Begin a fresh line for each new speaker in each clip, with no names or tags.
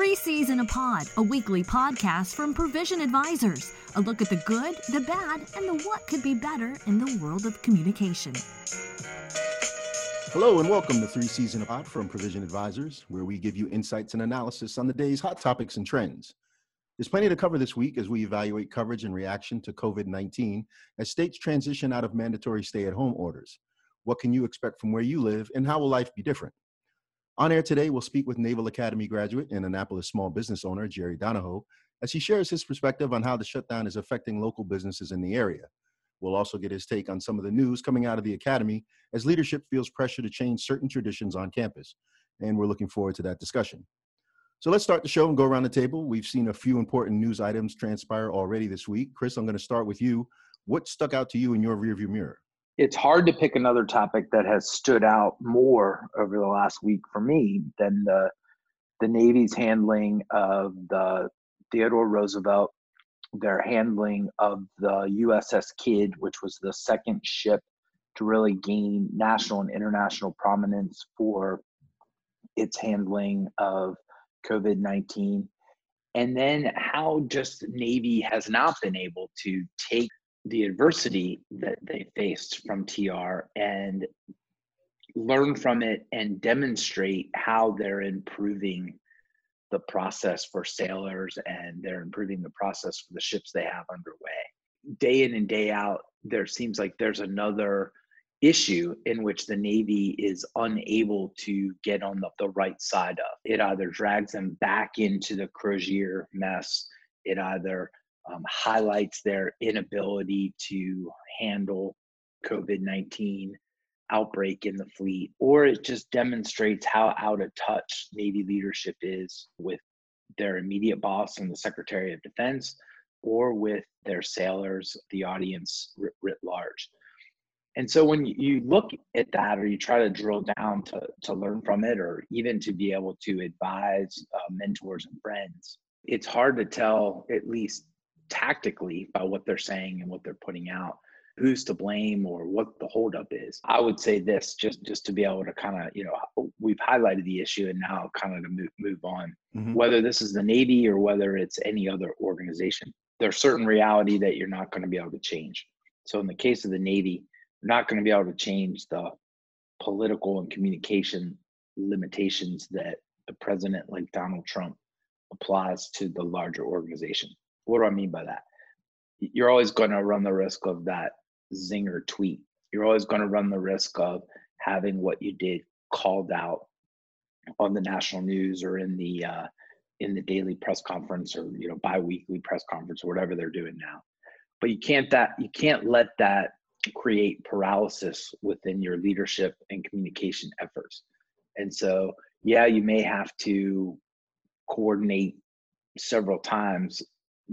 Three in a Pod, a weekly podcast from Provision Advisors. A look at the good, the bad, and the what could be better in the world of communication.
Hello and welcome to Three in a Pod from Provision Advisors, where we give you insights and analysis on the day's hot topics and trends. There's plenty to cover this week as we evaluate coverage and reaction to COVID 19 as states transition out of mandatory stay at home orders. What can you expect from where you live, and how will life be different? On air today, we'll speak with Naval Academy graduate and Annapolis small business owner Jerry Donahoe as he shares his perspective on how the shutdown is affecting local businesses in the area. We'll also get his take on some of the news coming out of the academy as leadership feels pressure to change certain traditions on campus. And we're looking forward to that discussion. So let's start the show and go around the table. We've seen a few important news items transpire already this week. Chris, I'm going to start with you. What stuck out to you in your rearview mirror?
It's hard to pick another topic that has stood out more over the last week for me than the the Navy's handling of the Theodore Roosevelt, their handling of the USS Kidd, which was the second ship to really gain national and international prominence for its handling of COVID 19. And then how just Navy has not been able to take the adversity that they faced from TR and learn from it and demonstrate how they're improving the process for sailors and they're improving the process for the ships they have underway. Day in and day out, there seems like there's another issue in which the Navy is unable to get on the, the right side of. It either drags them back into the Crozier mess, it either um, highlights their inability to handle COVID 19 outbreak in the fleet, or it just demonstrates how out of touch Navy leadership is with their immediate boss and the Secretary of Defense, or with their sailors, the audience writ, large. And so when you look at that, or you try to drill down to, to learn from it, or even to be able to advise uh, mentors and friends, it's hard to tell, at least tactically by what they're saying and what they're putting out who's to blame or what the holdup is. I would say this just just to be able to kind of you know we've highlighted the issue and now kind of to move move on. Mm-hmm. Whether this is the Navy or whether it's any other organization, there's certain reality that you're not going to be able to change. So in the case of the Navy, you're not going to be able to change the political and communication limitations that the president like Donald Trump applies to the larger organization. What do I mean by that? You're always going to run the risk of that zinger tweet. You're always going to run the risk of having what you did called out on the national news or in the uh, in the daily press conference or you know biweekly press conference or whatever they're doing now. But you can't that you can't let that create paralysis within your leadership and communication efforts. And so, yeah, you may have to coordinate several times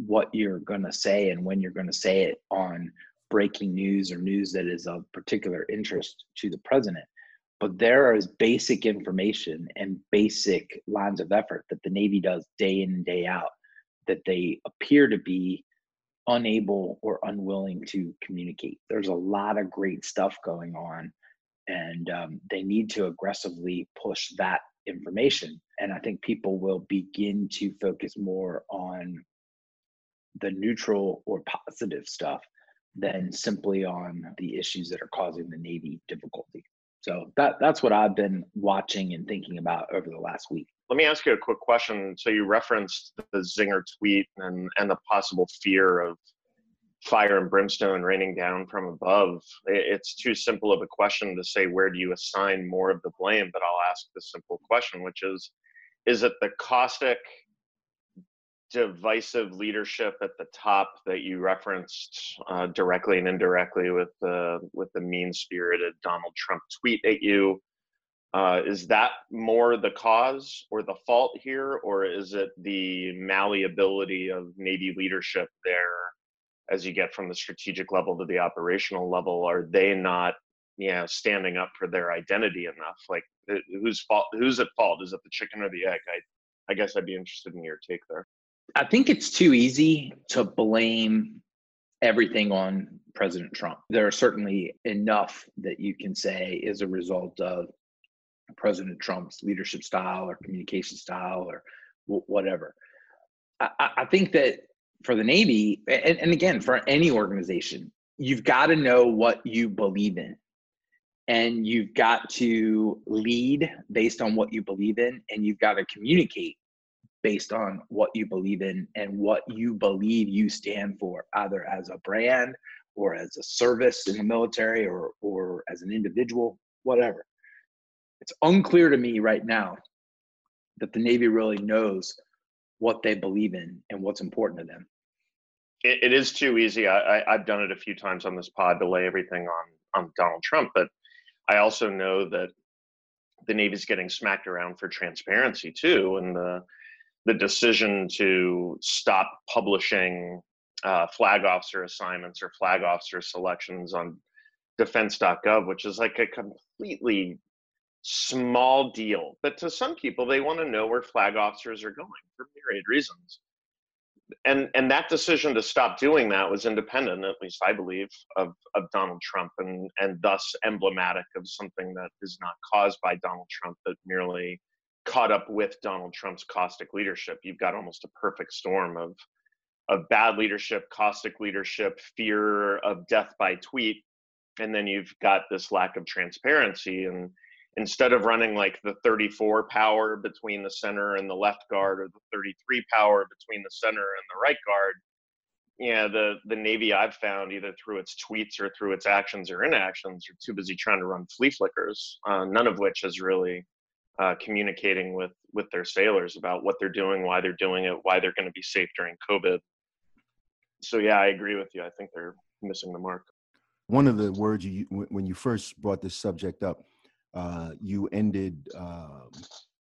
what you're going to say and when you're going to say it on breaking news or news that is of particular interest to the president. But there is basic information and basic lines of effort that the Navy does day in and day out that they appear to be unable or unwilling to communicate. There's a lot of great stuff going on, and um, they need to aggressively push that information. And I think people will begin to focus more on the neutral or positive stuff than mm-hmm. simply on the issues that are causing the Navy difficulty. So that that's what I've been watching and thinking about over the last week.
Let me ask you a quick question. So you referenced the Zinger tweet and and the possible fear of fire and brimstone raining down from above. It's too simple of a question to say where do you assign more of the blame, but I'll ask the simple question, which is is it the caustic divisive leadership at the top that you referenced uh, directly and indirectly with the with the mean spirited Donald Trump tweet at you. Uh, is that more the cause or the fault here, or is it the malleability of Navy leadership there as you get from the strategic level to the operational level? Are they not, yeah, standing up for their identity enough? Like, whose fault? Who's at fault? Is it the chicken or the egg? I, I guess I'd be interested in your take there.
I think it's too easy to blame everything on President Trump. There are certainly enough that you can say is a result of President Trump's leadership style or communication style or whatever. I, I think that for the Navy, and, and again, for any organization, you've got to know what you believe in. And you've got to lead based on what you believe in, and you've got to communicate based on what you believe in and what you believe you stand for, either as a brand or as a service in the military or, or as an individual, whatever. It's unclear to me right now that the Navy really knows what they believe in and what's important to them.
it, it is too easy. I, I, have done it a few times on this pod to lay everything on on Donald Trump, but I also know that the Navy's getting smacked around for transparency too, and the the decision to stop publishing uh, flag officer assignments or flag officer selections on defense.gov, which is like a completely small deal. But to some people, they want to know where flag officers are going for myriad reasons. And and that decision to stop doing that was independent, at least I believe, of, of Donald Trump and, and thus emblematic of something that is not caused by Donald Trump, but merely caught up with Donald Trump's caustic leadership. You've got almost a perfect storm of of bad leadership, caustic leadership, fear of death by tweet, and then you've got this lack of transparency and instead of running like the 34 power between the center and the left guard or the 33 power between the center and the right guard yeah the the navy i've found either through its tweets or through its actions or inactions are too busy trying to run flea flickers uh, none of which has really uh, communicating with with their sailors about what they're doing why they're doing it why they're going to be safe during covid. So yeah i agree with you. I think they're missing the mark.
One of the words you when you first brought this subject up uh, you ended uh,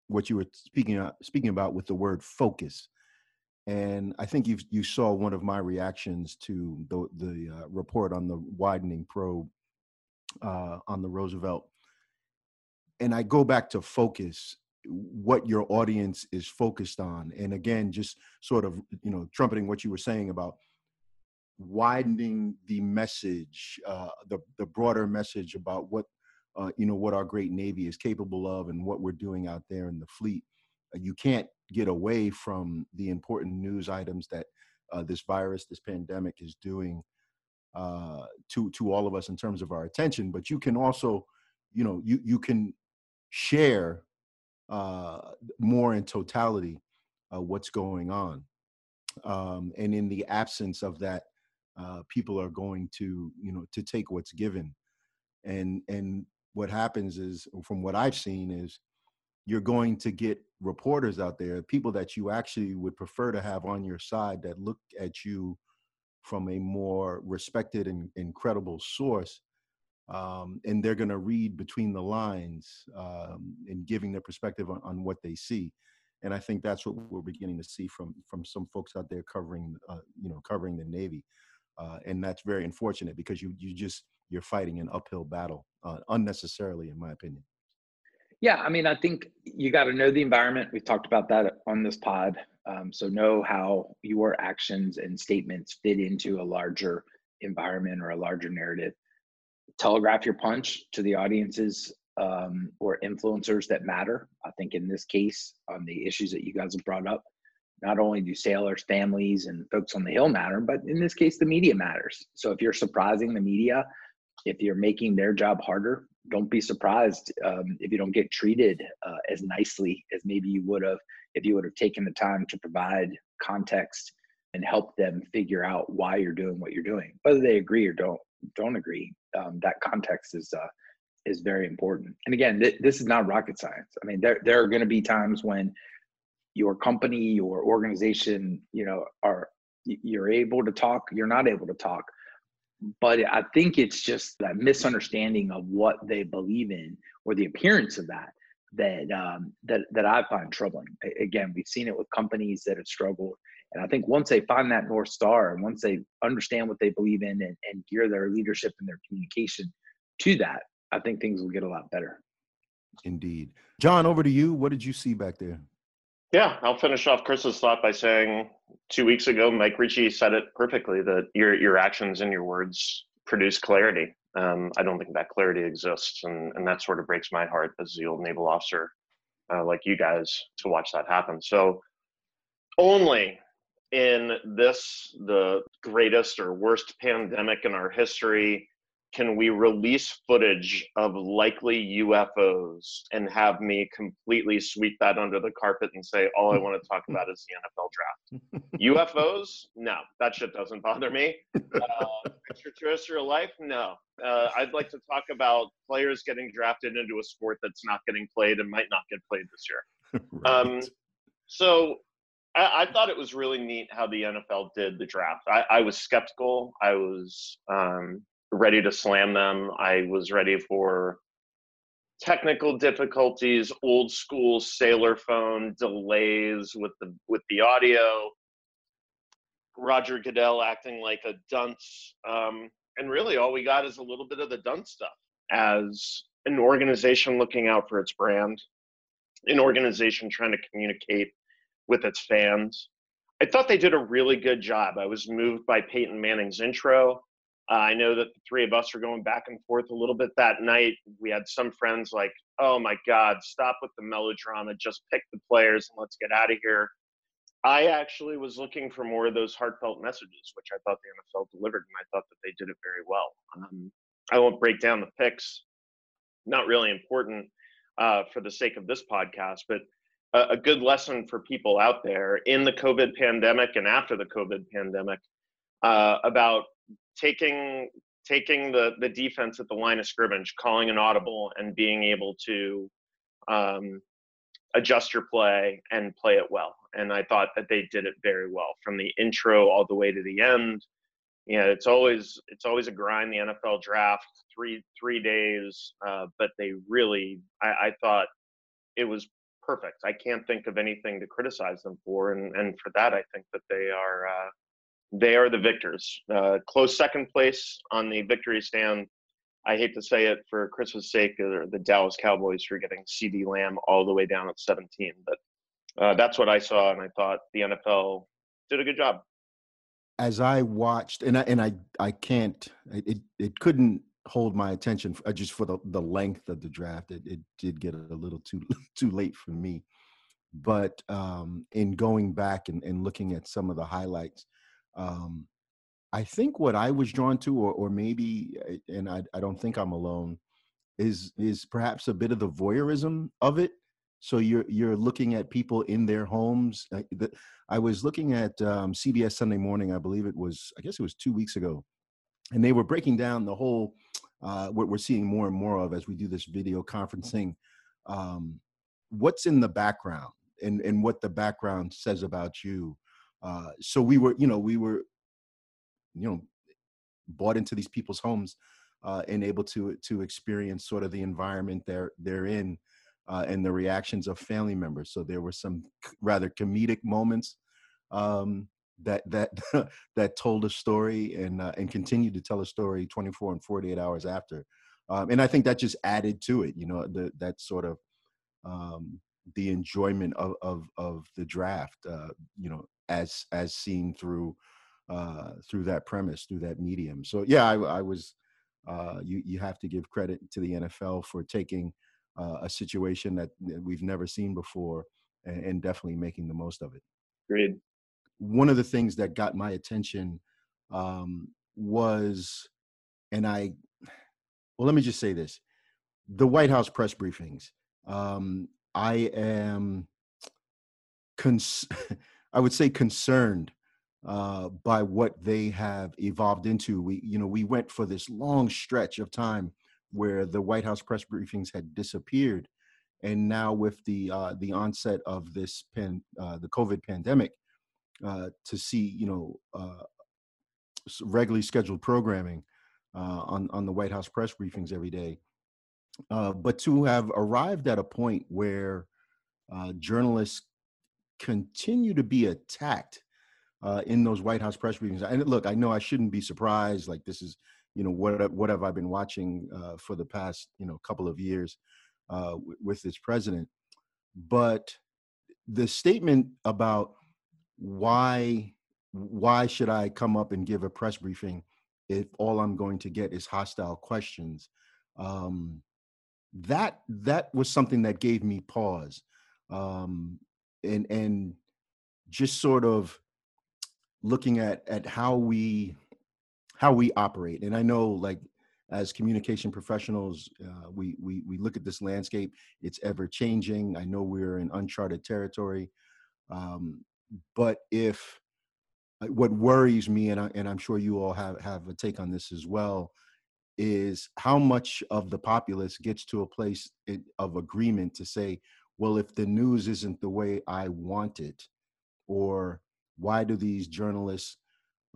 what you were speaking uh, speaking about with the word focus, and I think you you saw one of my reactions to the the uh, report on the widening probe uh, on the Roosevelt, and I go back to focus what your audience is focused on and again just sort of you know trumpeting what you were saying about widening the message uh, the the broader message about what uh, you know what our great navy is capable of and what we're doing out there in the fleet. Uh, you can't get away from the important news items that uh, this virus this pandemic is doing uh, to to all of us in terms of our attention but you can also you know you you can share uh, more in totality uh, what's going on um, and in the absence of that people are going to you know to take what's given and and what happens is, from what I've seen, is you're going to get reporters out there, people that you actually would prefer to have on your side that look at you from a more respected and incredible source. Um, and they're going to read between the lines um, and giving their perspective on, on, what they see. And I think that's what we're beginning to see from from some folks out there covering, uh, you know, covering the Navy, uh, and that's very unfortunate because you you just you're fighting an uphill battle uh, unnecessarily, in my opinion.
Yeah, I mean, I think you got to know the environment. We've talked about that on this pod. Um, so know how your actions and statements fit into a larger environment or a larger narrative. Telegraph your punch to the audiences um, or influencers that matter. I think in this case, on the issues that you guys have brought up, not only do sailors, families, and folks on the Hill matter, but in this case, the media matters. So if you're surprising the media if you're making their job harder, don't be surprised um, if you don't get treated uh, as nicely as maybe you would have if you would have taken the time to provide context and help them figure out why you're doing what you're doing, whether they agree or don't don't agree. Um, that context is uh, is very important. And again, th- this is not rocket science. I mean, there there are going to be times when your company, your organization, you know, are you're able to talk, you're not able to talk but I think it's just that misunderstanding of what they believe in or the appearance of that that um, that that I find troubling. Again, we've seen it with companies that have struggled, and I think once they find that north star and once they understand what they believe in and, and gear their leadership and their communication to that, I think things will get a lot better.
Indeed, John. Over to you. What did you see back there?
Yeah, I'll finish off Chris's thought by saying two weeks ago, Mike Ricci said it perfectly that your your actions and your words produce clarity. Um, I don't think that clarity exists, and and that sort of breaks my heart as the old naval officer, uh, like you guys, to watch that happen. So, only in this, the greatest or worst pandemic in our history, can we release footage of likely UFOs and have me completely sweep that under the carpet and say all I want to talk about is the NFL draft? UFOs? No, that shit doesn't bother me. Uh, extraterrestrial life? No. Uh, I'd like to talk about players getting drafted into a sport that's not getting played and might not get played this year. right. um, so I, I, thought it was really neat how the NFL did the draft. I, I was skeptical. I was um, ready to slam them. I was ready for technical difficulties, old school sailor phone delays with the with the audio. Roger Goodell acting like a dunce, um, and really all we got is a little bit of the dunce stuff as an organization looking out for its brand, an organization trying to communicate with its fans. I thought they did a really good job. I was moved by Peyton Manning's intro. Uh, I know that the three of us were going back and forth a little bit that night. We had some friends like, oh my God, stop with the melodrama. Just pick the players and let's get out of here. I actually was looking for more of those heartfelt messages, which I thought the NFL delivered, and I thought that they did it very well. Um, I won't break down the picks, not really important uh, for the sake of this podcast, but a, a good lesson for people out there in the COVID pandemic and after the COVID pandemic uh, about taking taking the the defense at the line of scrimmage, calling an audible, and being able to um, adjust your play and play it well. And I thought that they did it very well from the intro all the way to the end. Yeah, it's always it's always a grind. The NFL draft three three days, uh, but they really I, I thought it was perfect. I can't think of anything to criticize them for, and and for that I think that they are. Uh, they are the victors. Uh, close second place on the victory stand. I hate to say it for Chris's sake, or the Dallas Cowboys for getting CeeDee Lamb all the way down at 17. But uh, that's what I saw, and I thought the NFL did a good job.
As I watched, and I and I I can't it it couldn't hold my attention uh, just for the the length of the draft. It it did get a little too too late for me. But um, in going back and, and looking at some of the highlights, um, I think what I was drawn to, or, or maybe, eh, and I, I don't think I'm alone, is is perhaps a bit of the voyeurism of it. So you're you're looking at people in their homes. I, the, I was looking at um, CBS Sunday Morning. I believe it was. I guess it was two weeks ago, and they were breaking down the whole. Uh, what we're seeing more and more of as we do this video conferencing. Um, what's in the background and and what the background says about you uh, so we were, you know, we were, you know, bought into these people's homes uh, and able to to experience sort of the environment they're they're in uh, and the reactions of family members. So there were some rather comedic moments um, that that that told a story and uh, and continued to tell a story 24 and 48 hours after. Um, and I think that just added to it, you know, the, that sort of um, the enjoyment of of, of the draft, uh, you know, as as seen through uh, through that premise, through that medium. So yeah, I, I was. Uh, you you have to give credit to the NFL for taking uh, a situation that we've never seen before and, and, definitely making the most of it.
Agreed.
One of the things that got my attention um, was, and I, well, let me just say this: the White House press briefings. Um, I am. Cons- I would say concerned uh, by what they have evolved into. We, you know, we went for this long stretch of time where the White House press briefings had disappeared, and now with the uh, the onset of this pan, uh, the COVID pandemic, uh, to see you know uh, regularly scheduled programming uh, on on the White House press briefings every day, but to have arrived at a point where journalists continue to be attacked uh, in those White House press briefings. And look, I know I shouldn't be surprised. Like this is, you know, what what have I been watching uh, for the past, you know, couple of years uh, w- with this president? But the statement about why why should I come up and give a press briefing if all I'm going to get is hostile questions? Um, that that was something that gave me pause. Um, and and just sort of looking at at how we how we operate. And I know, like as communication professionals, uh, we we we look at this landscape. It's ever changing. I know we're in uncharted territory, um, but if what worries me, and I, and I'm sure you all have have a take on this as well, is how much of the populace gets to a place of agreement to say, well, if the news isn't the way I want it, or why do these journalists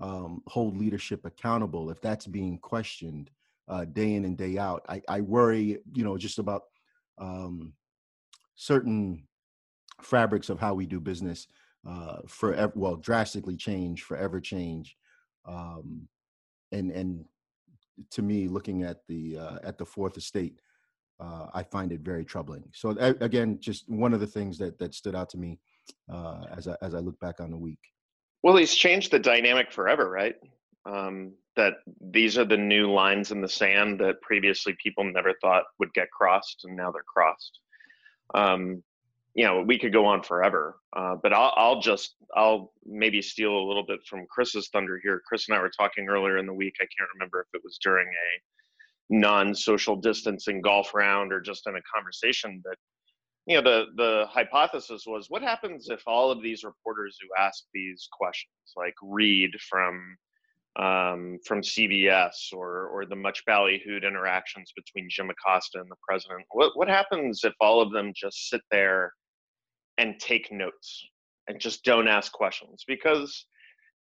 um, hold leadership accountable if that's being questioned uh, day in and day out? I, I worry, you know, just about um, certain fabrics of how we do business uh, forever, well, drastically change, forever change. Um, and, and to me, looking at the, uh, at the fourth estate, uh, I find it very troubling. So again, just one of the things that, that stood out to me uh, as, I, as I look back on the week.
Well, he's changed the dynamic forever, right? Um, that these are the new lines in the sand that previously people never thought would get crossed, and now they're crossed. Um, you know, we could go on forever, uh, but I'll, I'll just, I'll maybe steal a little bit from Chris's thunder here. Chris and I were talking earlier in the week. I can't remember if it was during a non-social distancing golf round or just in a conversation but you know the the hypothesis was what happens if all of these reporters who ask these questions like Reid from um, from cbs or or the much ballyhooed interactions between jim acosta and the president what what happens if all of them just sit there and take notes and just don't ask questions because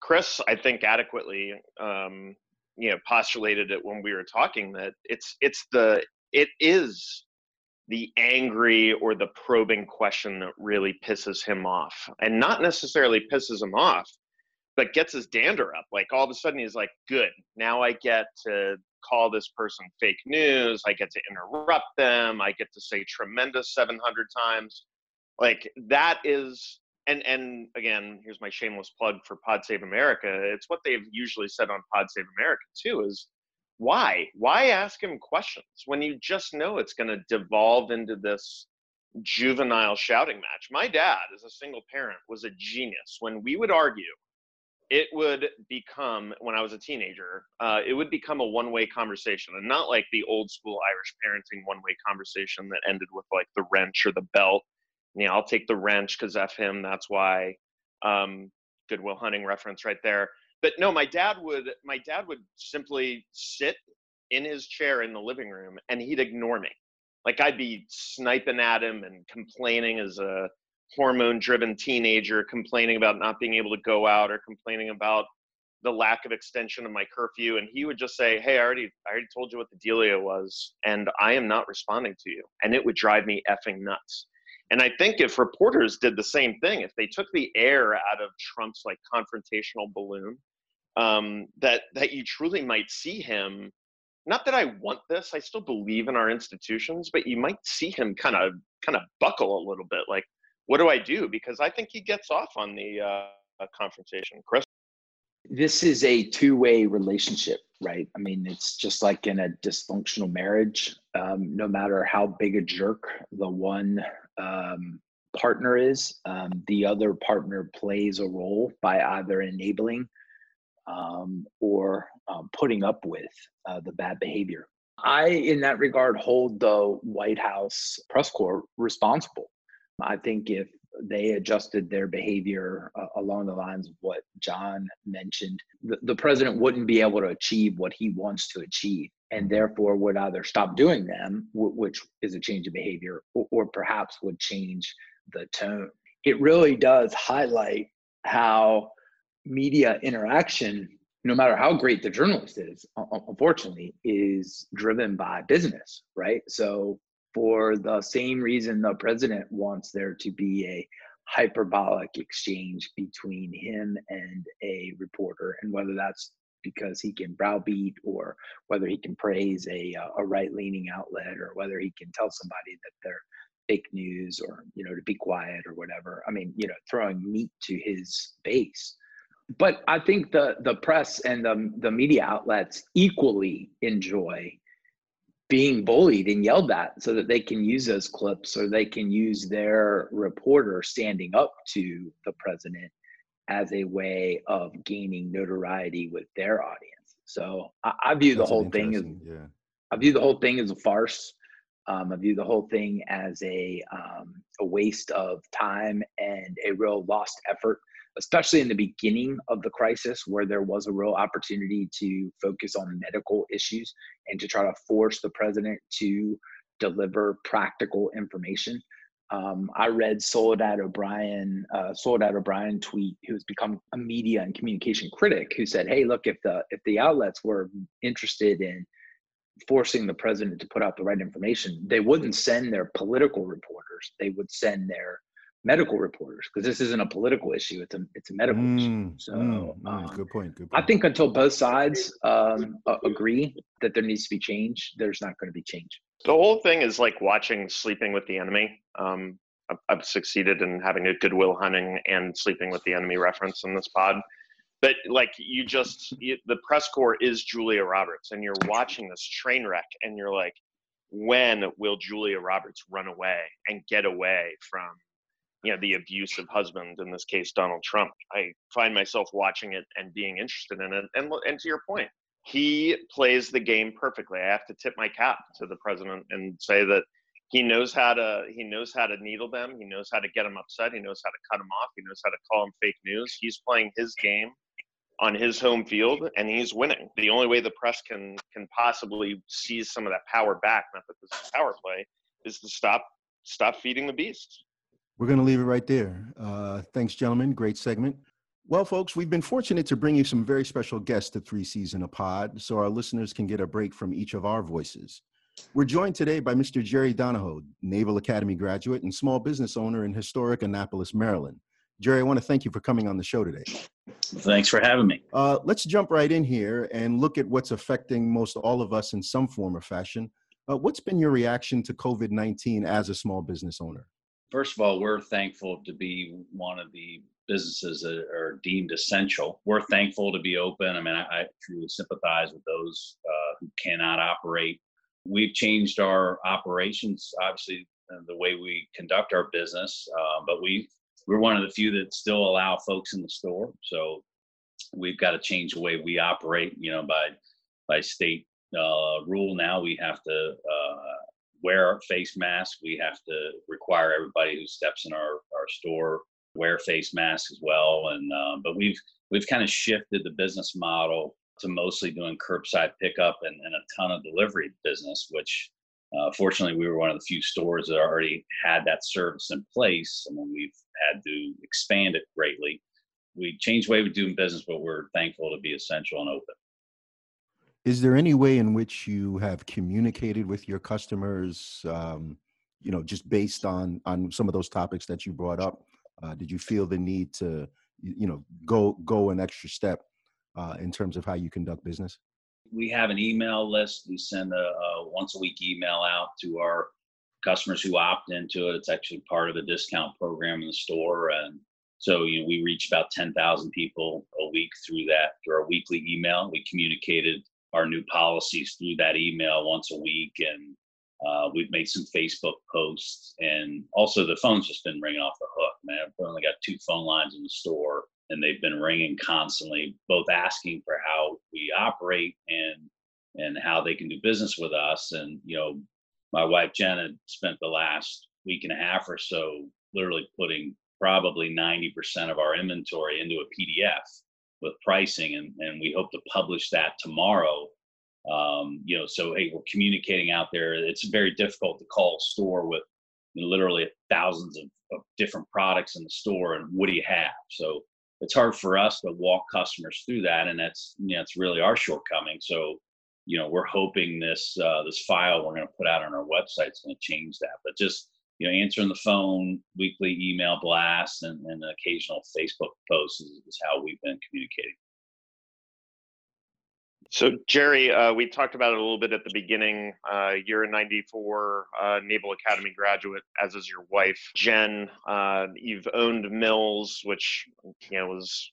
chris i think adequately um, you know postulated it when we were talking that it's it's the it is the angry or the probing question that really pisses him off and not necessarily pisses him off but gets his dander up. Like all of a sudden he's like good now i get to call this person fake news. I get to interrupt them. I get to say tremendous 700 times like that is and and again, here's my shameless plug for Pod Save America. It's what they've usually said on Pod Save America too. Is why why ask him questions when you just know it's going to devolve into this juvenile shouting match? My dad, as a single parent, was a genius. When we would argue, it would become when I was a teenager. Uh, it would become a one-way conversation, and not like the old school Irish parenting one-way conversation that ended with like the wrench or the belt you know, I'll take the wrench because F him. That's why. Um, Good Will Hunting reference right there. But no, my dad would my dad would simply sit in his chair in the living room and he'd ignore me. Like I'd be sniping at him and complaining as a hormone driven teenager, complaining about not being able to go out or complaining about the lack of extension of my curfew and he would just say hey i already i already told you what the dealio was and i am not responding to you and it would drive me effing nuts and I think if reporters did the same thing, if they took the air out of Trump's like confrontational balloon, um, that that you truly might see him. Not that I want this. I still believe in our institutions, but you might see him kind of kind of buckle a little bit. Like, what do I do? Because I think he gets off on the uh, confrontation. Chris
this is a two-way relationship right? I mean it's just like in a dysfunctional marriage. Um, no matter how big a jerk the one um, partner is um, the other partner plays a role by either enabling um, or um, putting up with uh, the bad behavior. I in that regard hold the white house press corps responsible. I think if they adjusted their behavior uh, along the lines of what John mentioned. The, the president wouldn't be able to achieve what he wants to achieve, and therefore would either stop doing them, w- which is a change of behavior, or, or perhaps would change the tone. It really does highlight how media interaction no matter how great the journalist is, unfortunately, is driven by business, right? So for the same reason the president wants there to be a hyperbolic exchange between him and a reporter, and whether that's because he can browbeat or whether he can praise a, uh, a right leaning outlet or whether he can tell somebody that they're fake news or you know to be quiet or whatever. I mean you know throwing meat to his base but i think the the press and the the media outlets equally enjoy being bullied and yelled at so that they can use those clips or they can use their reporter standing up to the president as a way of gaining notoriety with their audience. So I, I view That's the whole thing as yeah. I view the whole thing as a farce. Um, I view the whole thing as a um, a waste of time and a real lost effort, especially in the beginning of the crisis, where there was a real opportunity to focus on medical issues and to try to force the president to deliver practical information. Um, I read Soledad O'Brien, uh, Soledad O'Brien tweet, who has become a media and communication critic, who said, "Hey, look, if the if the outlets were interested in forcing the president to put out the right information, they wouldn't send their political reporters; they would send their medical reporters because this isn't a political issue; it's a it's a medical mm, issue. So, mm,
mm, um, good point. Good
point. I think until both sides um, agree that there needs to be change, there's not going to be change
the whole thing is like watching Sleeping with the Enemy. Um, I've, I've succeeded in having a Good Will Hunting and Sleeping with the Enemy reference in this pod. But like you just, you, the press corps is Julia Roberts, and you're watching this train wreck, and you're like, when will Julia Roberts run away and get away from, you know, the abusive husband in this case, Donald Trump? I find myself watching it and being interested in it. And and to your point, he plays the game perfectly. I have to tip my cap to the president and say that he knows how to he knows how to needle them. He knows how to get them upset. He knows how to cut them off. He knows how to call them fake news. He's playing his game on his home field and he's winning. The only way the press can can possibly seize some of that power back, not that this is power play, is to stop stop feeding the beast.
We're going to leave it right there. Uh, thanks, gentlemen. Great segment. Well, folks, we've been fortunate to bring you some very special guests to Three in a Pod so our listeners can get a break from each of our voices. We're joined today by Mr. Jerry Donahoe, Naval Academy graduate and small business owner in historic Annapolis, Maryland. Jerry, I want to thank you for coming on the show today.
Thanks for having me.
Uh, let's jump right in here and look at what's affecting most all of us in some form or fashion. Uh, what's been your reaction to COVID 19 as a small business owner?
First of all, we're thankful to be one of the businesses that are deemed essential. We're thankful to be open. I mean, I, I truly sympathize with those uh, who cannot operate. We've changed our operations, obviously, the way we conduct our business, uh, but we we're one of the few that still allow folks in the store. So we've got to change the way we operate. You know, by by state uh, rule now, we have to uh, wear face masks. We have to require everybody who steps in our, our store wear face masks as well. And uh, but we've we've kind of shifted the business model to mostly doing curbside pickup and, and a ton of delivery business, which uh, fortunately we were one of the few stores that already had that service in place. I and we've had to expand it greatly. We changed the way we do business, but we're thankful to be essential and open.
Is there any way in which you have communicated with your customers? Um, you know, just based on on some of those topics that you brought up, uh, did you feel the need to, you know, go go an extra step uh, in terms of how you conduct business?
We have an email list. We send a, a once a week email out to our customers who opt into it. It's actually part of the discount program in the store, and so you know we reach about ten thousand people a week through that through our weekly email. We communicated our new policies through that email once a week, and uh, we've made some Facebook posts, and also the phone's just been ringing off the hook. Man, I've only got two phone lines in the store, and they've been ringing constantly, both asking for how we operate and and how they can do business with us. And you know, my wife Jen had spent the last week and a half or so literally putting probably 90% of our inventory into a PDF with pricing, and and we hope to publish that tomorrow um, you know, so hey, we're communicating out there. It's very difficult to call a store with literally thousands of, of different products in the store, and what do you have? So it's hard for us to walk customers through that, and that's you know, it's really our shortcoming. So you know, we're hoping this uh, this file we're going to put out on our website is going to change that. But just you know, answering the phone, weekly email blasts, and, and occasional Facebook posts is, is how we've been communicating.
So, Jerry, uh, we talked about it a little bit at the beginning. Uh, you're a 94 uh, Naval Academy graduate, as is your wife, Jen. Uh, you've owned Mills, which you know was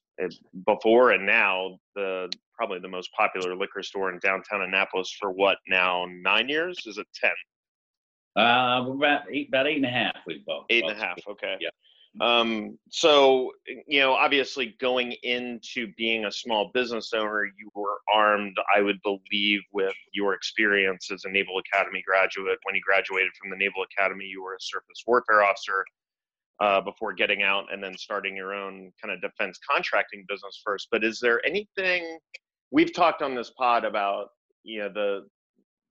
before and now the probably the most popular liquor store in downtown Annapolis for what now nine years? Is it ten?
Uh, about eight, about eight and a half. We've both.
Eight and a half. Okay.
Yeah.
Um, so, you know, obviously going into being a small business owner, you were armed, I would believe, with your experience as a Naval Academy graduate. When you graduated from the Naval Academy, you were a surface warfare officer uh, before getting out and then starting your own kind of defense contracting business first. But is there anything we've talked on this pod about, you know, the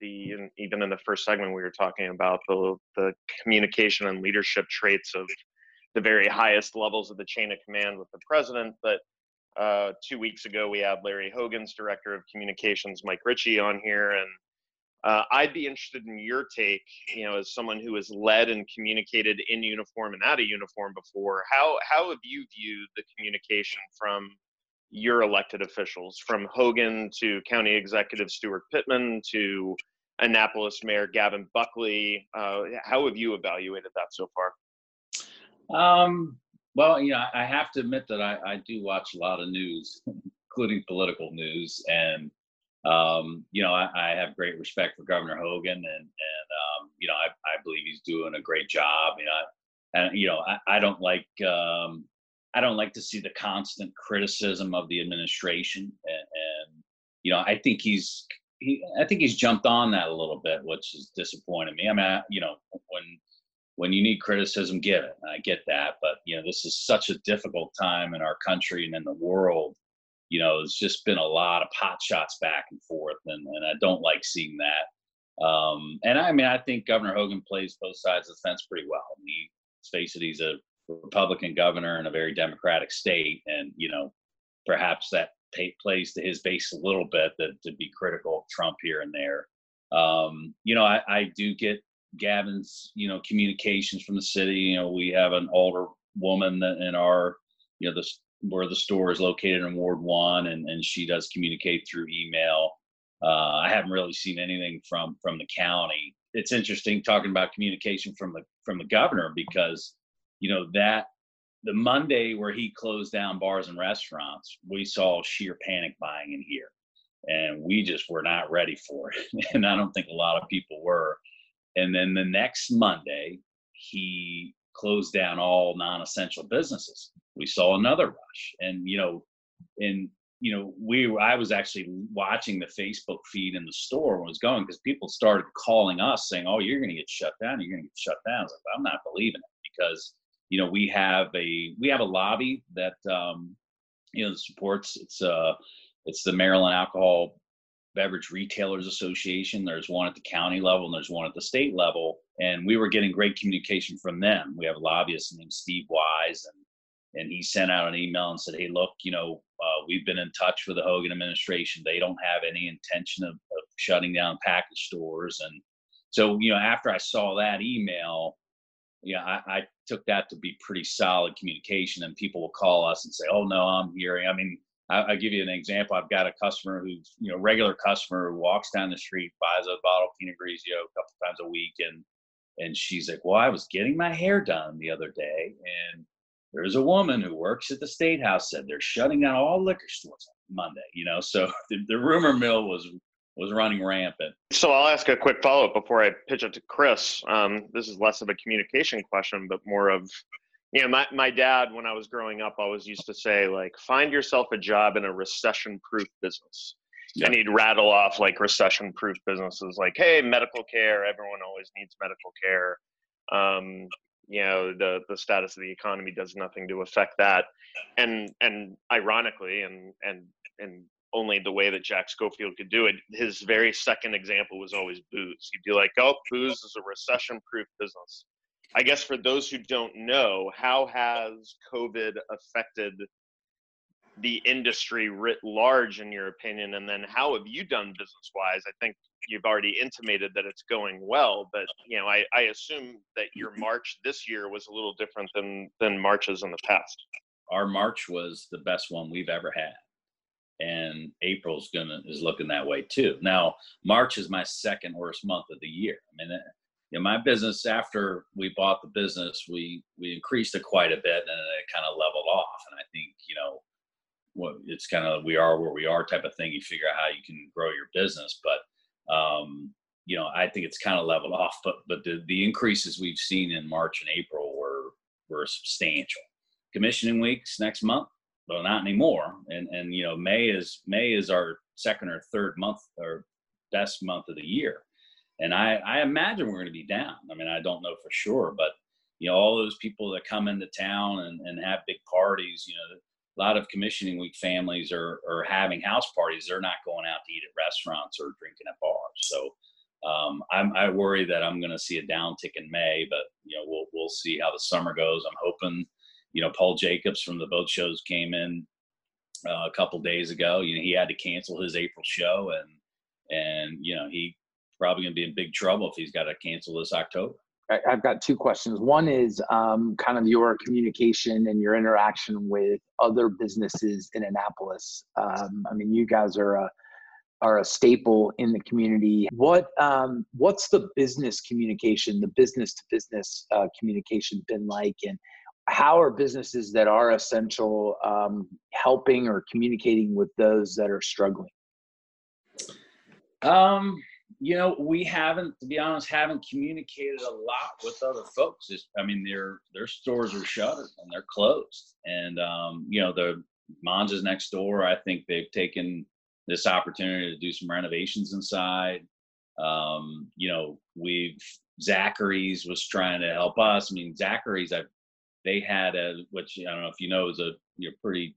the even in the first segment we were talking about the the communication and leadership traits of the very highest levels of the chain of command with the president. But uh, two weeks ago, we had Larry Hogan's director of communications, Mike Ricci, on here, and uh, I'd be interested in your take. You know, as someone who has led and communicated in uniform and out of uniform before, how how have you viewed the communication from your elected officials, from Hogan to County Executive Steuart Pittman to Annapolis Mayor Gavin Buckley? Uh, how have you evaluated that so far?
Um, well, you know, I have to admit that I, I do watch a lot of news, including political news, and um, you know, I, I, have great respect for Governor Hogan, and and um, you know, I, I believe he's doing a great job. You know, and you know, I, I don't like um, I don't like to see the constant criticism of the administration, and, and you know, I think he's he I think he's jumped on that a little bit, which is disappointing me. I mean, I, you know, when when you need criticism, give it. I get that, but you know, this is such a difficult time in our country and in the world. You know, it's just been a lot of pot shots back and forth, and, and I don't like seeing that. Um, and I mean, I think Governor Hogan plays both sides of the fence pretty well. He, let's face it, he's a Republican governor in a very Democratic state, and you know, perhaps that pay, plays to his base a little bit that to be critical of Trump here and there. Um, you know, I, I do get Gavin's, you know, communications from the city. You know, we have an older woman in our, you know, the where the store is located in Ward One, and and she does communicate through email. Uh, I haven't really seen anything from from the county. It's interesting talking about communication from the from the governor because, you know, that the Monday where he closed down bars and restaurants, we saw sheer panic buying in here, and we just were not ready for it. and I don't think a lot of people were. And then the next Monday, he closed down all non-essential businesses. We saw another rush, and you know, and you know, we I was actually watching the Facebook feed in the store when it was going because people started calling us saying, "Oh, you're going to get shut down. You're going to get shut down." I was like, "I'm not believing it," because you know we have a we have a lobby that um, you know supports it's uh it's the Maryland Alcohol Beverage Retailers Association. There's one at the county level and there's one at the state level. And we were getting great communication from them. We have a lobbyist named Steve Wise, and and he sent out an email and said, "Hey, look, you know, uh, we've been in touch with the Hogan administration. They don't have any intention of, of shutting down package stores." And so, you know, after I saw that email, yeah, I, I took that to be pretty solid communication. And people will call us and say, "Oh no, I'm hearing." I mean, I, will give you an example. I've got a customer who's, you know, regular customer who walks down the street, buys a bottle of Pinot Grigio a couple times a week, and and she's like, "Well, I was getting my hair done the other day, and there's a woman who works at the state house said they're shutting down all liquor stores on Monday." You know, so the, the rumor mill was was running rampant.
So I'll ask a quick follow up before I pitch it to Chris. Um, this is less of a communication question, but more of you know, my, my dad, when I was growing up, always used to say, like, find yourself a job in a recession proof business. Yeah. And he'd rattle off like recession proof businesses like, hey, medical care, everyone always needs medical care. Um, you know, the, the status of the economy does nothing to affect that. And and ironically, and and and only the way that Jack Schofield could do it, his very second example was always booze. He'd be like, oh, booze is a recession proof business I guess for those who don't know, how has COVID affected the industry writ large, in your opinion? And then how have you done business wise? I think you've already intimated that it's going well, but you know, I, I assume that your March this year was a little different than than Marches in the past.
Our March was the best one we've ever had. And April's gonna is looking that way too. Now, March is my second worst month of the year. I mean, you know, my business after we bought the business, we we increased it quite a bit, and it kind of leveled off. And I think you know, what it's kind of we are where we are type of thing. You figure out how you can grow your business, but um, you know, I think it's kind of leveled off. But but the the increases we've seen in March and April were were substantial. Commissioning weeks next month, well, not anymore. And and you know, May is May is our second or third month or best month of the year. And I, I imagine we're going to be down. I mean, I don't know for sure, but you know, all those people that come into town and, and have big parties, you know, a lot of commissioning week families are, are having house parties. They're not going out to eat at restaurants or drinking at bars. So um, I'm, I worry that I'm going to see a downtick in May, but you know, we'll, we'll see how the summer goes. I'm hoping, you know, Paul Jacobs from the boat shows came in uh, a couple days ago. You know, he had to cancel his April show and, and, you know, he probably going to be in big trouble if he's got to cancel this October.
I've got two questions. One is um, kind of your communication and your interaction with other businesses in Annapolis. Um, I mean, you guys are a are a staple in the community. What um, what's the business communication, the business to business uh, communication been like, and how are businesses that are essential um, helping or communicating with those that are struggling?
Um, you know, we haven't, to be honest, haven't communicated a lot with other folks. It's, I mean, their their stores are shuttered and they're closed, and um, you know, the Monza's next door. I think they've taken this opportunity to do some renovations inside. Um, you know, we've Zachary's was trying to help us. I mean, Zachary's, I they had a which I don't know if you know is a you know, pretty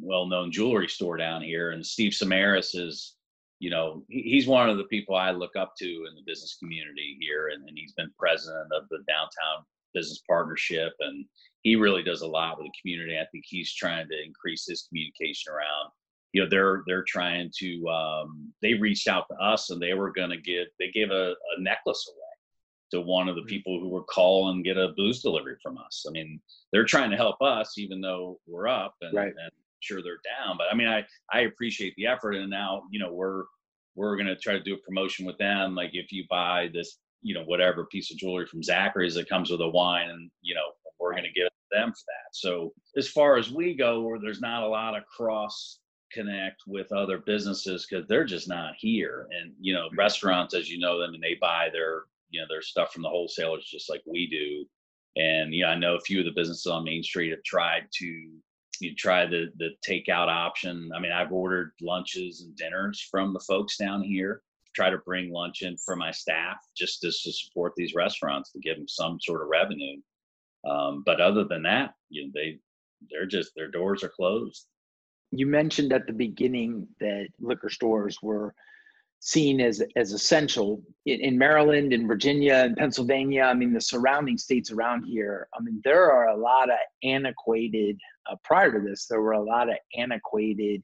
well known jewelry store down here, and Steve Samaras is you know, he's one of the people I look up to in the business community here, and, and, he's been president of the downtown business partnership, and he really does a lot with the community. I think he's trying to increase his communication around. You know, they're they're trying to. Um, they reached out to us, and they were going to give. They gave a, a necklace away to one of the mm-hmm. people who were call and get a booze delivery from us. I mean, they're trying to help us, even though we're up, and, right. and sure they're down. But I mean, I I appreciate the effort, and now you know we're we're gonna try to do a promotion with them. Like if you buy this, you know, whatever piece of jewelry from Zachary's that comes with a wine, and you know, we're gonna give them for that. So as far as we go, where there's not a lot of cross connect with other businesses because they're just not here. And you know, restaurants, as you know them, and they buy their you know their stuff from the wholesalers just like we do. And you know, I know a few of the businesses on Main Street have tried to you know try the the takeout option. I mean, I've ordered lunches and dinners from the folks down here. Try to bring lunch in for my staff just to, to support these restaurants to give them some sort of revenue. Um, but other than that, you know, they they're just their doors are closed.
You mentioned at the beginning that liquor stores were seen as as essential in, in, Maryland and Virginia and Pennsylvania. I mean, the surrounding states around here. I mean, there are a lot of antiquated. Uh, prior to this, there were a lot of antiquated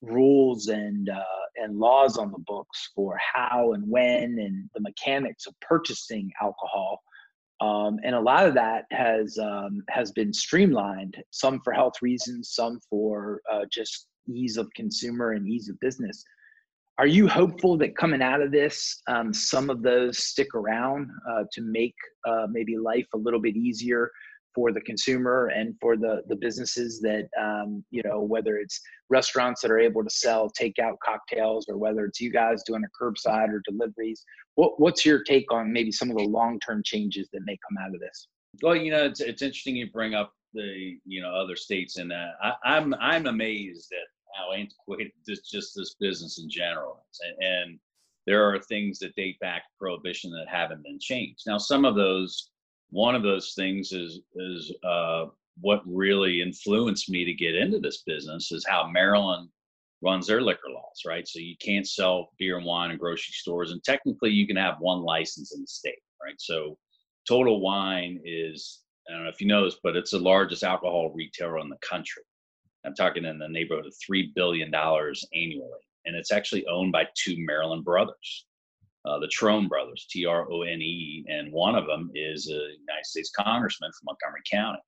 rules and uh, and laws on the books for how and when and the mechanics of purchasing alcohol. Um, and a lot of that has um, has been streamlined. Some for health reasons, some for uh, just ease of consumer and ease of business are you hopeful that coming out of this, um, some of those stick around uh, to make uh, maybe life a little bit easier for the consumer and for the the businesses that um, you know whether it's restaurants that are able to sell takeout cocktails or whether it's you guys doing a curbside or deliveries? What what's your take on maybe some of the long term changes that may come out of this?
Well, you know, it's it's interesting you bring up the you know other states and I, I'm I'm amazed at how antiquated this just this business in general is. And, and there are things that date back to prohibition that haven't been changed. Now, some of those, one of those things is is uh, what really influenced me to get into this business is how Maryland runs their liquor laws, right? So you can't sell beer and wine in grocery stores, and technically you can have one license in the state, right? So Total Wine is I don't know if you know this, but it's the largest alcohol retailer in the country. I'm talking in the neighborhood of $3 billion annually. And it's actually owned by two Maryland brothers, uh, the Trone brothers, T R O N E. And one of them is a United States congressman from Montgomery County.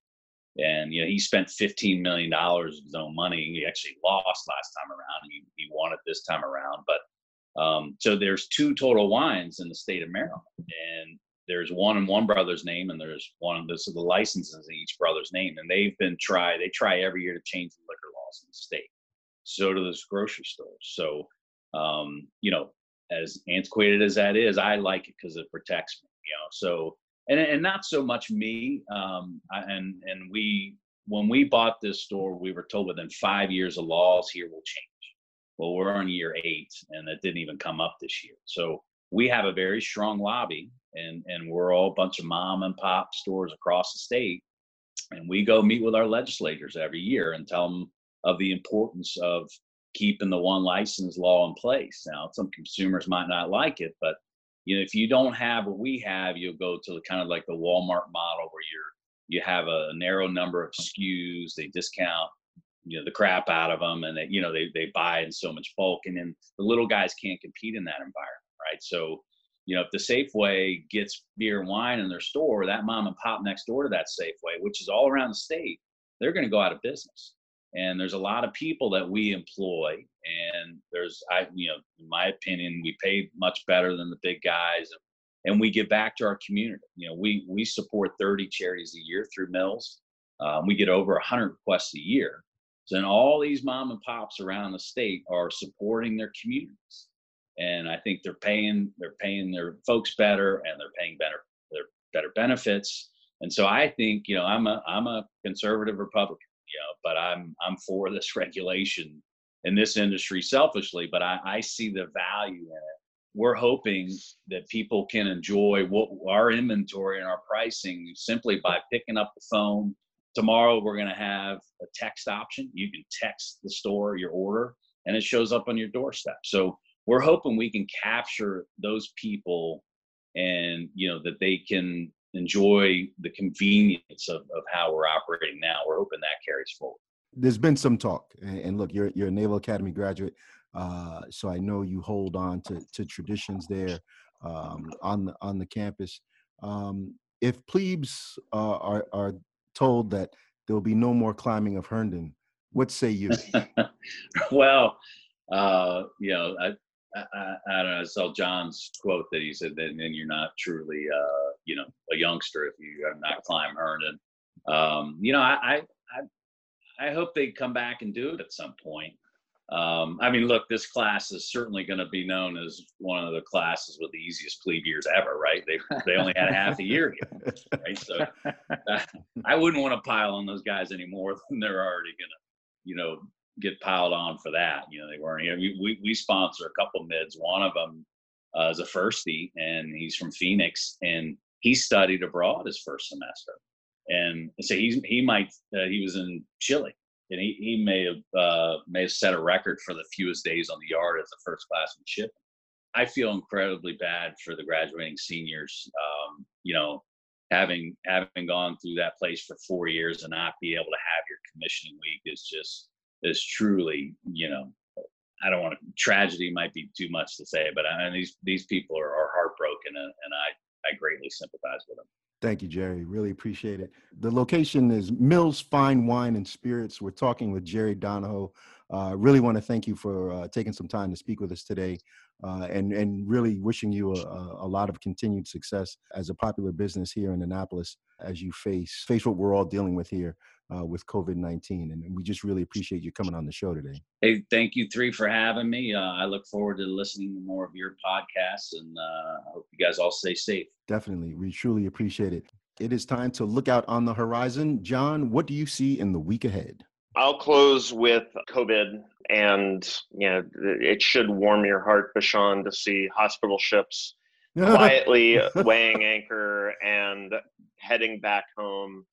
And, you know, he spent $15 million of his own money. He actually lost last time around. He, he won it this time around. But um, so there's two total wines in the state of Maryland. And there's one in one brother's name and there's one this is the licenses in each brother's name and they've been try they try every year to change the liquor laws in the state so do those grocery stores so um, you know as antiquated as that is i like it because it protects me you know so and and not so much me. Um, and and we when we bought this store, we were told within five years the laws here will change. Well, we're on year eight, and it didn't even come up this year. So we have a very strong lobby, and and we're all a bunch of mom and pop stores across the state, and we go meet with our legislators every year and tell them of the importance of keeping the one license law in place. Now, some consumers might not like it, but you know, if you don't have what we have, you'll go to the, kind of like the Walmart model where you're you have a narrow number of SKUs, they discount you know the crap out of them, and they you know they they buy in so much bulk, and then the little guys can't compete in that environment, right? So you know, if the Safeway gets beer and wine in their store, that mom and pop next door to that Safeway, which is all around the state, they're going to go out of business. And there's a lot of people that we employ and there's i you know in my opinion we pay much better than the big guys and we give back to our community. You know we we support 30 charities a year through mills. Um, we get over 100 requests a year. So then all these mom and pops around the state are supporting their communities and i think they're paying they're paying their folks better and they're paying better their better benefits and so i think you know i'm a i'm a conservative republican you know, but I'm I'm for this regulation in this industry selfishly, but I, I see the value in it. We're hoping that people can enjoy what our inventory and our pricing simply by picking up the phone. Tomorrow we're going to have a text option. You can text the store your order and it shows up on your doorstep. So we're hoping we can capture those people and you know that they can enjoy the convenience of, of how we're operating now. We're hoping that carries forward.
There's been some talk, and, look, you're you're a Naval Academy graduate, uh, so I know you hold on to to traditions there um, on the on the campus. Um, if plebes uh, are are told that there will be no more climbing of Herndon, what say you?
well, uh, you know, I, I, I, don't know. I saw John's quote that he said that then you're not truly, uh, you know, a youngster if you have not climbed Herndon. Um, you know, I, I, I hope they come back and do it at some point. Um, I mean, look, this class is certainly going to be known as one of the classes with the easiest plebe years ever, right? They they only had half a year here, right? So uh, I wouldn't want to pile on those guys any more than they're already going to, you know, get piled on for that. You know, they weren't. You know, we we sponsor a couple mids. One of them uh, is a firstie, and he's from Phoenix, and he studied abroad his first semester, and so he's he might uh, he was in Chile, and he he may have uh, may have set a record for the fewest days on the yard as a first classman ship. I feel incredibly bad for the graduating seniors. Um, you know, having having gone through that place for four years and not be able to have your commissioning week is just is truly, you know, I don't want to, tragedy might be too much to say, but I mean, these, these people are, are heartbroken and, and I, I greatly sympathize with them.
Thank you, Jerry. Really appreciate it. The location is Mills Fine Wine and Spirits. We're talking with Jerry Donahoe. Uh, really want to thank you for uh, taking some time to speak with us today, uh, and and really wishing you a, a, lot of continued success as a popular business here in Annapolis as you face face what we're all dealing with here uh, with COVID 19. And we just really appreciate you coming on the show today.
Hey, thank you, three, for having me. Uh, I look forward to listening to more of your podcasts and uh, I hope you guys all stay safe.
Definitely. We truly appreciate it. It is time to look out on the horizon. John, what do you see in the week ahead?
I'll close with COVID, and you know it should warm your heart, Bashan, to see hospital ships quietly weighing anchor and heading back home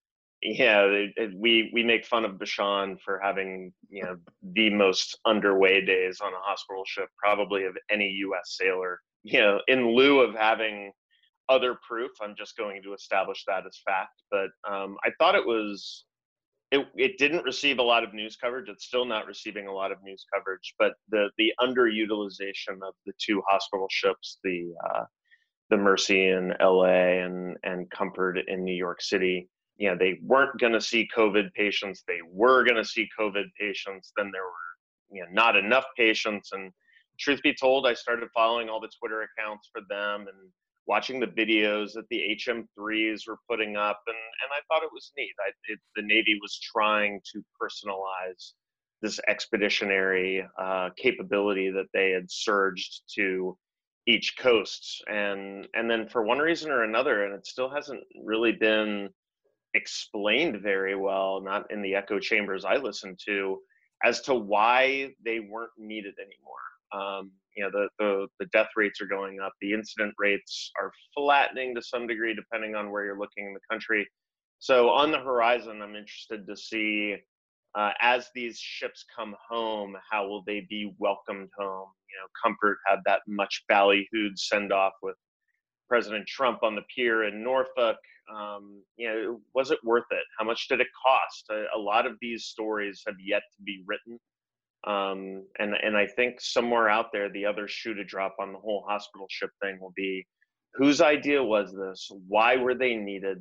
yeah, it, it, we we make fun of Bashan for having you know the most underway days on a hospital ship, probably of any U.S. sailor. You know, in lieu of having other proof, I'm just going to establish that as fact. But um, I thought it was it, it didn't receive a lot of news coverage. It's still not receiving a lot of news coverage. But the the underutilization of the two hospital ships, the uh, the Mercy in L.A. and and Comfort in New York City, you know they weren't going to see covid patients they were going to see covid patients then there were you know not enough patients and truth be told i started following all the twitter accounts for them and watching the videos that the hm3s were putting up and, and i thought it was neat. I, it, the navy was trying to personalize this expeditionary uh, capability that they had surged to each coast and and then for one reason or another and it still hasn't really been explained very well not in the echo chambers i listened to as to why they weren't needed anymore um, you know the, the the death rates are going up the incident rates are flattening to some degree depending on where you're looking in the country so on the horizon i'm interested to see uh, as these ships come home, how will they be welcomed home? You know, Comfort had that much ballyhooed send off with President Trump on the pier in Norfolk. Um, you know, was it worth it? How much did it cost? A, a lot of these stories have yet to be written. Um, and and I think somewhere out there, the other shoe to drop on the whole hospital ship thing will be, whose idea was this? Why were they needed?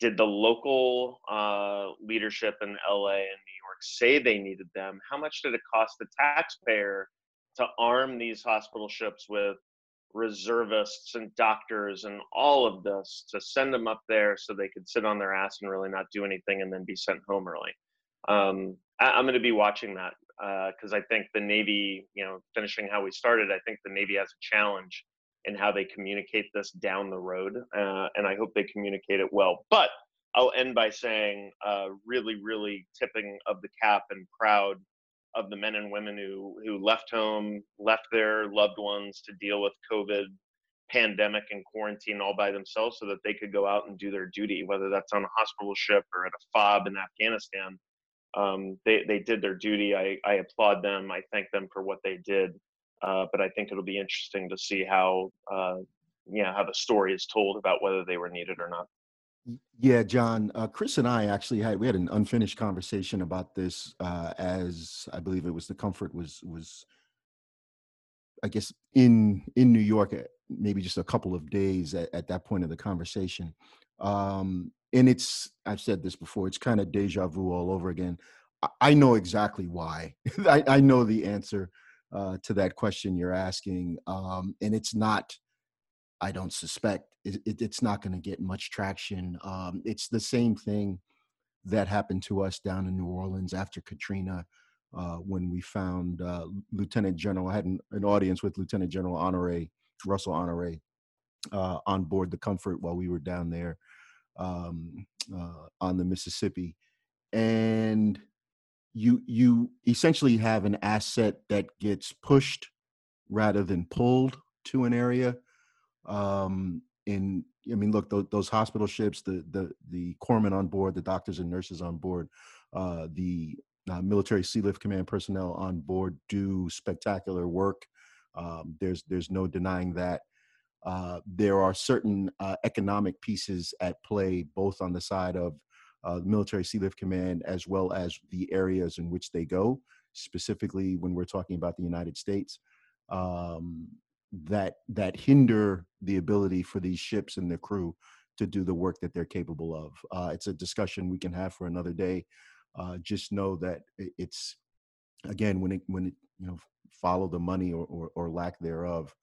Did the local uh, leadership in LA and New York say they needed them, how much did it cost the taxpayer to arm these hospital ships with reservists and doctors and all of this to send them up there so they could sit on their ass and really not do anything and then be sent home early? Um, I, am going to be watching that because uh, I think the Navy, you know, finishing how we started, I think the Navy has a challenge in how they communicate this down the road, uh, and I hope they communicate it well. But I'll end by saying, uh, really, really tipping of the cap and proud of the men and women who who left home, left their loved ones to deal with COVID pandemic and quarantine all by themselves, so that they could go out and do their duty, whether that's on a hospital ship or at a FOB in Afghanistan. Um, they they did their duty. I I applaud them. I thank them for what they did. Uh, but I think it'll be interesting to see how uh, yeah how the story is told about whether they were needed or not.
Yeah, John. Uh, Chris and I actually had we had an unfinished conversation about this uh, as I believe it was the comfort was was I guess in in New York uh, maybe just a couple of days at, at that point of the conversation. Um, and it's I've said this before. It's kind of deja vu all over again. I, I know exactly why. I, I, know the answer uh, to that question you're asking, um, and it's not I don't suspect it, it, it's not going to get much traction. Um, it's the same thing that happened to us down in New Orleans after Katrina. Uh, when we found uh, Lieutenant General, I had an, an, audience with Lieutenant General Honore, Russell Honore, uh, on board the Comfort while we were down there um, uh, on the Mississippi, and you you essentially have an asset that gets pushed rather than pulled to an area um, in I mean, look, those, those, hospital ships, the the the corpsmen on board, the doctors and nurses on board, uh, the uh, military Sealift Command personnel on board do spectacular work. Um, there's there's no denying that. Uh, there are certain uh, economic pieces at play, both on the side of uh, the military Sealift Command as well as the areas in which they go. Specifically, when we're talking about the United States, um, that that hinder the ability for these ships and their crew to do the work that they're capable of. Uh, it's a discussion we can have for another day. Uh, just know that it's again when it when it you know follow the money or or, or lack thereof.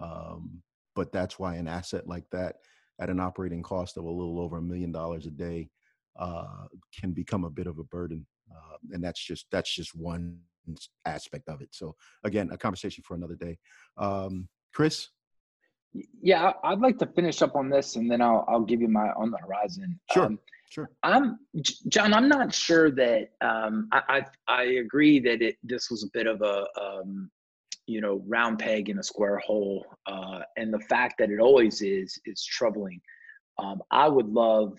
Um, but that's why an asset like that at an operating cost of a little over a million dollars a day uh, can become a bit of a burden. Uh, and that's just that's just one aspect of it. So again, a conversation for another day. Um, Chris.
Yeah, I'd like to finish up on this, and then I'll I'll give you my on the horizon.
Sure. Um, sure.
I'm John. I'm not sure that um, I, I, I agree that it this was a bit of a um, you know round peg in a square hole, uh, and the fact that it always is is troubling. Um, I would love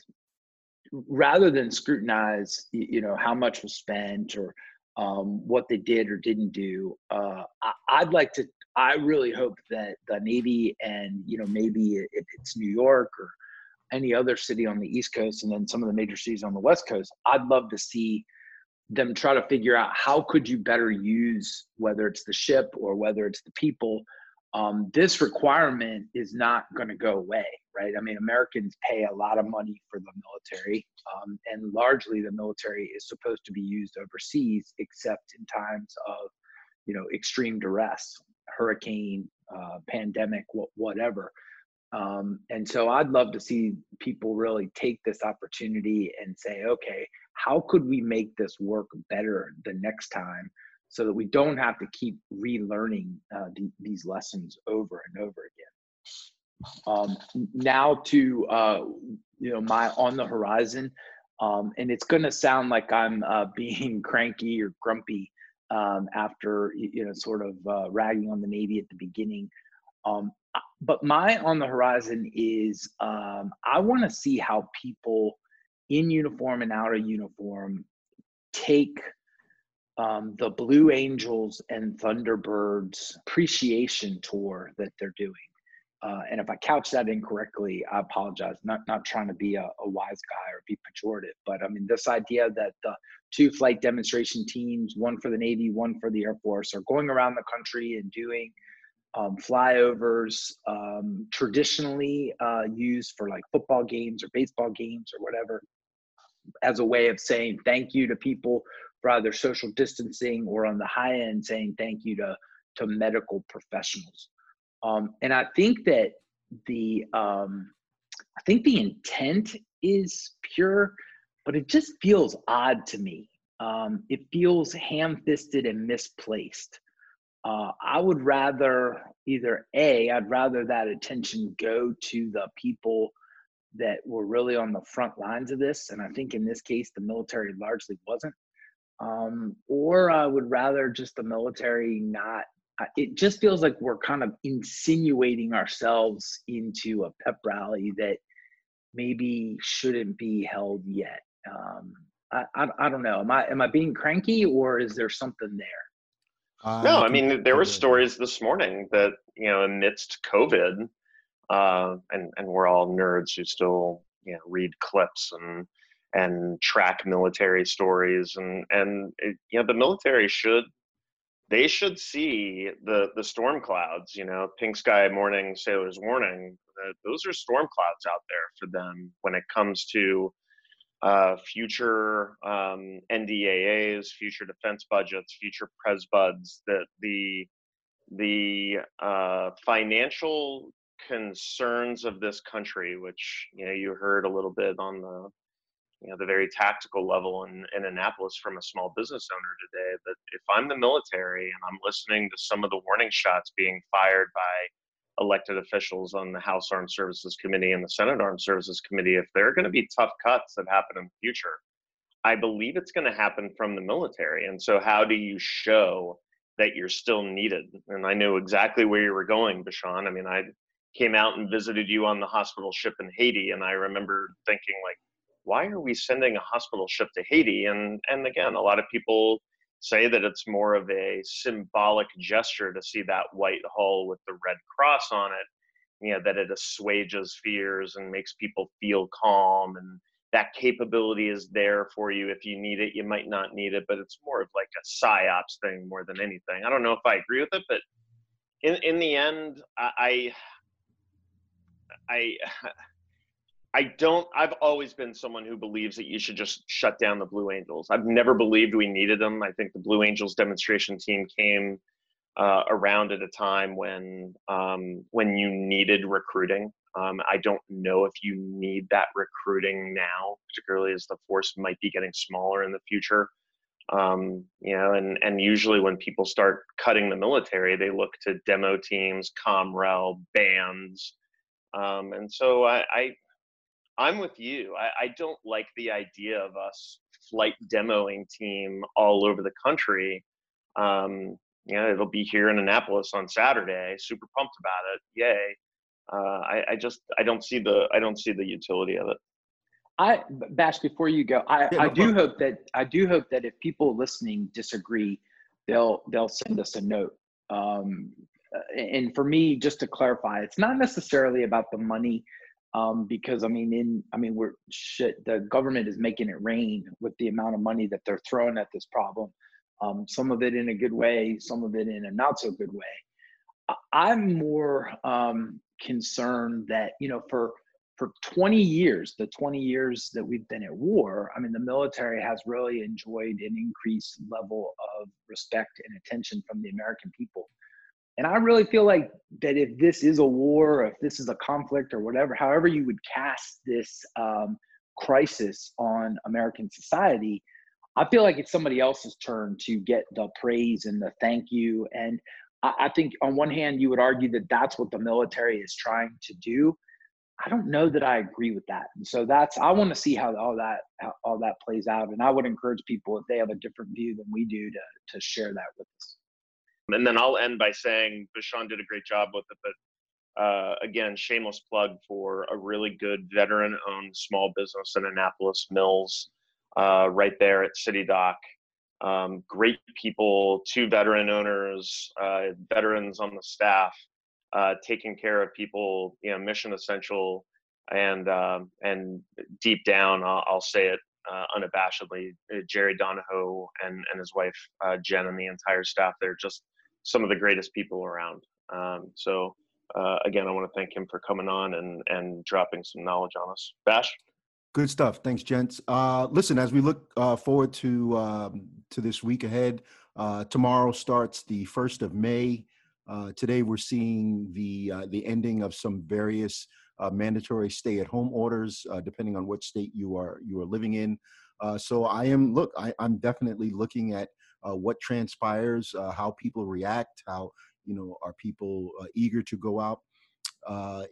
rather than scrutinize you know how much was spent or um, what they did or didn't do. Uh, I, would like to. I really hope that the Navy and you know maybe if it's New York or any other city on the East Coast, and then some of the major cities on the West Coast, I'd love to see them try to figure out how could you better use whether it's the ship or whether it's the people um, this requirement is not going to go away, right? I mean, Americans pay a lot of money for the military, um, and largely the military is supposed to be used overseas, except in times of, you know, extreme duress, hurricane, uh, pandemic, whatever. Um, and so I'd love to see people really take this opportunity and say, okay, how could we make this work better the next time so that we don't have to keep relearning uh, the, these lessons over and over again. Um, now to uh, you know my on the horizon, um, and it's going to sound like I'm uh, being cranky or grumpy um, after you know sort of uh, ragging on the Navy at the beginning. Um, but my on the horizon is um, I want to see how people in uniform and out of uniform take um, the Blue Angels and Thunderbirds appreciation tour that they're doing. Uh, and if I couch that incorrectly, I apologize. Not not trying to be a, a, wise guy or be pejorative, but I mean this idea that the two flight demonstration teams, one for the Navy, one for the Air Force, are going around the country and doing um, flyovers, um, traditionally uh, used for like football games or baseball games or whatever, as a way of saying thank you to people for either social distancing or on the high end saying thank you to to medical professionals. Um, and I think that the um, I think the intent is pure, but it just feels odd to me. Um, it feels ham-fisted and misplaced. Uh, I would rather either a I'd rather that attention go to the people that were really on the front lines of this, and I think in this case the military largely wasn't um, or I would rather just the military not. It just feels like we're kind of insinuating ourselves into a pep rally that maybe shouldn't be held yet. Um, I, I, I don't know. Am I am I being cranky or is there something there?
Uh, no, I mean there were stories this morning that you know amidst COVID, uh, and and we're all nerds who still you know read clips and and track military stories and and it, you know the military should they should see the the storm clouds you know pink sky morning sailors warning uh, those are storm clouds out there for them when it comes to uh, future um, NDAAs, future defense budgets, future pres buds. That the the uh, financial concerns of this country, which you know you heard a little bit on the you know the very tactical level in, in Annapolis from a small business owner today that if I'm the military and I'm listening to some of the warning shots being fired by elected officials on the House Armed Services Committee and the Senate Armed Services Committee, if there are going to be tough cuts that happen in the future, I believe it's going to happen from the military. And so, how do you show that you're still needed? And I knew exactly where you were going, Bashan. I mean, I came out and visited you on the hospital ship in Haiti, and I remember thinking, like, why are we sending a hospital ship to Haiti? And and again, a lot of people say that it's more of a symbolic gesture to see that white hull with the red cross on it. You know, that it assuages fears and makes people feel calm and that capability is there for you if you need it you might not need it but it's more of like a psyops thing more than anything i don't know if i agree with it but in in the end i i I don't. I've always been someone who believes that you should just shut down the Blue Angels. I've never believed we needed them. I think the Blue Angels demonstration team came uh, around at a time when um, when you needed recruiting. Um, I don't know if you need that recruiting now, particularly as the force might be getting smaller in the future. Um, you know, and and usually when people start cutting the military, they look to demo teams, Comrel, bands. Um, and so I, I, I'm with you. I, I don't like the idea of us flight demoing team all over the country. Um, you know, it'll be here in Annapolis on Saturday. Super pumped about it. Yay. Uh, I, I, just I don't see the I don't see the utility of it.
I Bash, before you go, I, yeah, I do hope that I do hope that if people listening disagree, they'll they'll send us a note. Um, and for me, just to clarify, it's not necessarily about the money um, because I mean, in I mean, we're shit. The government is making it rain with the amount of money that they're throwing at this problem. Um, some of it in a good way, some of it in a not so good way. I'm more um, concerned that you know, for for 20 years, the 20 years that we've been at war, I mean, the military has really enjoyed an increased level of respect and attention from the American people. And I really feel like that if this is a war, or if this is a conflict, or whatever, however you would cast this um, crisis on American society, I feel like it's somebody else's turn to get the praise and the thank you. And I, I think on one hand, you would argue that that's what the military is trying to do. I don't know that I agree with that. And so that's I want to see how all that how all that plays out. And I would encourage people if they have a different view than we do to to share that with.
And then I'll end by saying Bashan did a great job with it, but uh, again, shameless plug for a really good veteran-owned small business in Annapolis Mills, uh, right there at City Dock. Um, great people, two veteran owners, uh, veterans on the staff, uh, taking care of people, you know, mission essential, and um, and deep down, I'll, I'll say it uh, unabashedly, Jerry Donahoe and and his wife uh, Jen and the entire staff. They're just some of the greatest people around. Um, so uh, again, I want to thank him for coming on and and dropping some knowledge on us. Bash.
Good stuff. Thanks, gents. Uh, listen, as we look uh, forward to um, to this week ahead, uh, tomorrow starts the first of May. Uh, today, we're seeing the uh, the ending of some various mandatory stay-at-home orders, depending on what state you are you are living in. so, I am look. I, am definitely looking at what transpires, how people react, how you know are people eager to go out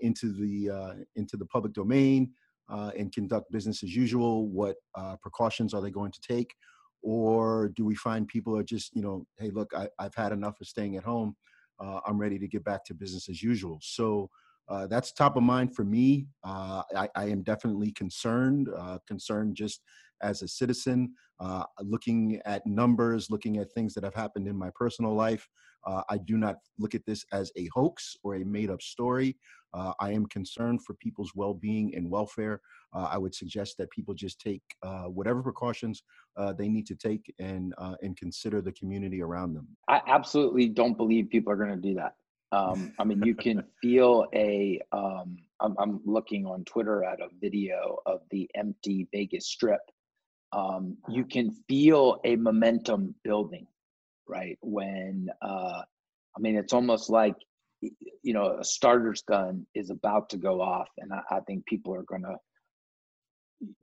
into the into the public domain uh, and conduct business as usual? What uh, precautions are they going to take? Or do we find people are just, you know, hey, look, I, have had enough of staying at home. Uh, I'm ready to get back to business as usual. So uh, that's top of mind for me. Uh, I, I, am definitely concerned, uh, concerned just as a citizen, looking at numbers, looking at things that have happened in my personal life. I do not look at this as a hoax or a made up story. Uh, I am concerned for people's well-being and welfare. Uh, I would suggest that people just take uh, whatever precautions uh, they need to take and uh, and consider the community around them.
I absolutely don't believe people are going to do that. Um, I mean, you can feel a. am I'm looking on Twitter at a video of the empty Vegas Strip. Um, you can feel a momentum building, right? When uh, I mean, it's almost like you know a starter's gun is about to go off and i, I think people are gonna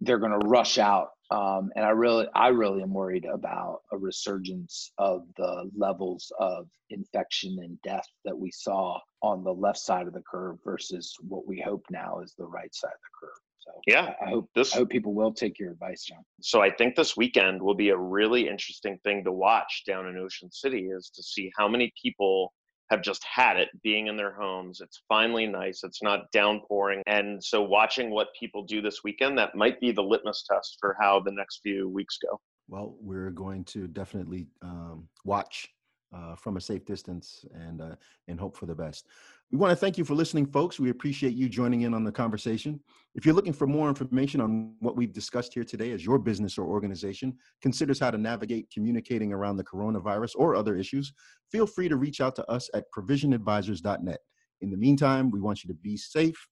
they're gonna rush out um, and i really i really am worried about a resurgence of the levels of infection and death that we saw on the left side of the curve versus what we hope now is the right side of the curve. So
yeah
i hope this i hope people will take your advice john.
So i think this weekend will be a really interesting thing to watch down in ocean city is to see how many people have just had it being in their homes. It's finally nice. It's not downpouring. And so watching what people do this weekend, that might be the litmus test for how the next few weeks go.
Well, we're going to definitely um, watch uh, from a safe distance and uh, and hope for the best. We want to thank you for listening, folks. We appreciate you joining in on the conversation. If you're looking for more information on what we've discussed here today as your business or organization considers how to navigate communicating around the coronavirus or other issues, feel free to reach out to us at provisionadvisors.net. In the meantime, we want you to be safe,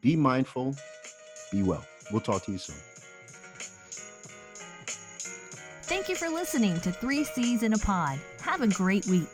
be mindful, be well. We'll talk to you soon.
Thank you for listening to Three C's in a Pod. Have a great week.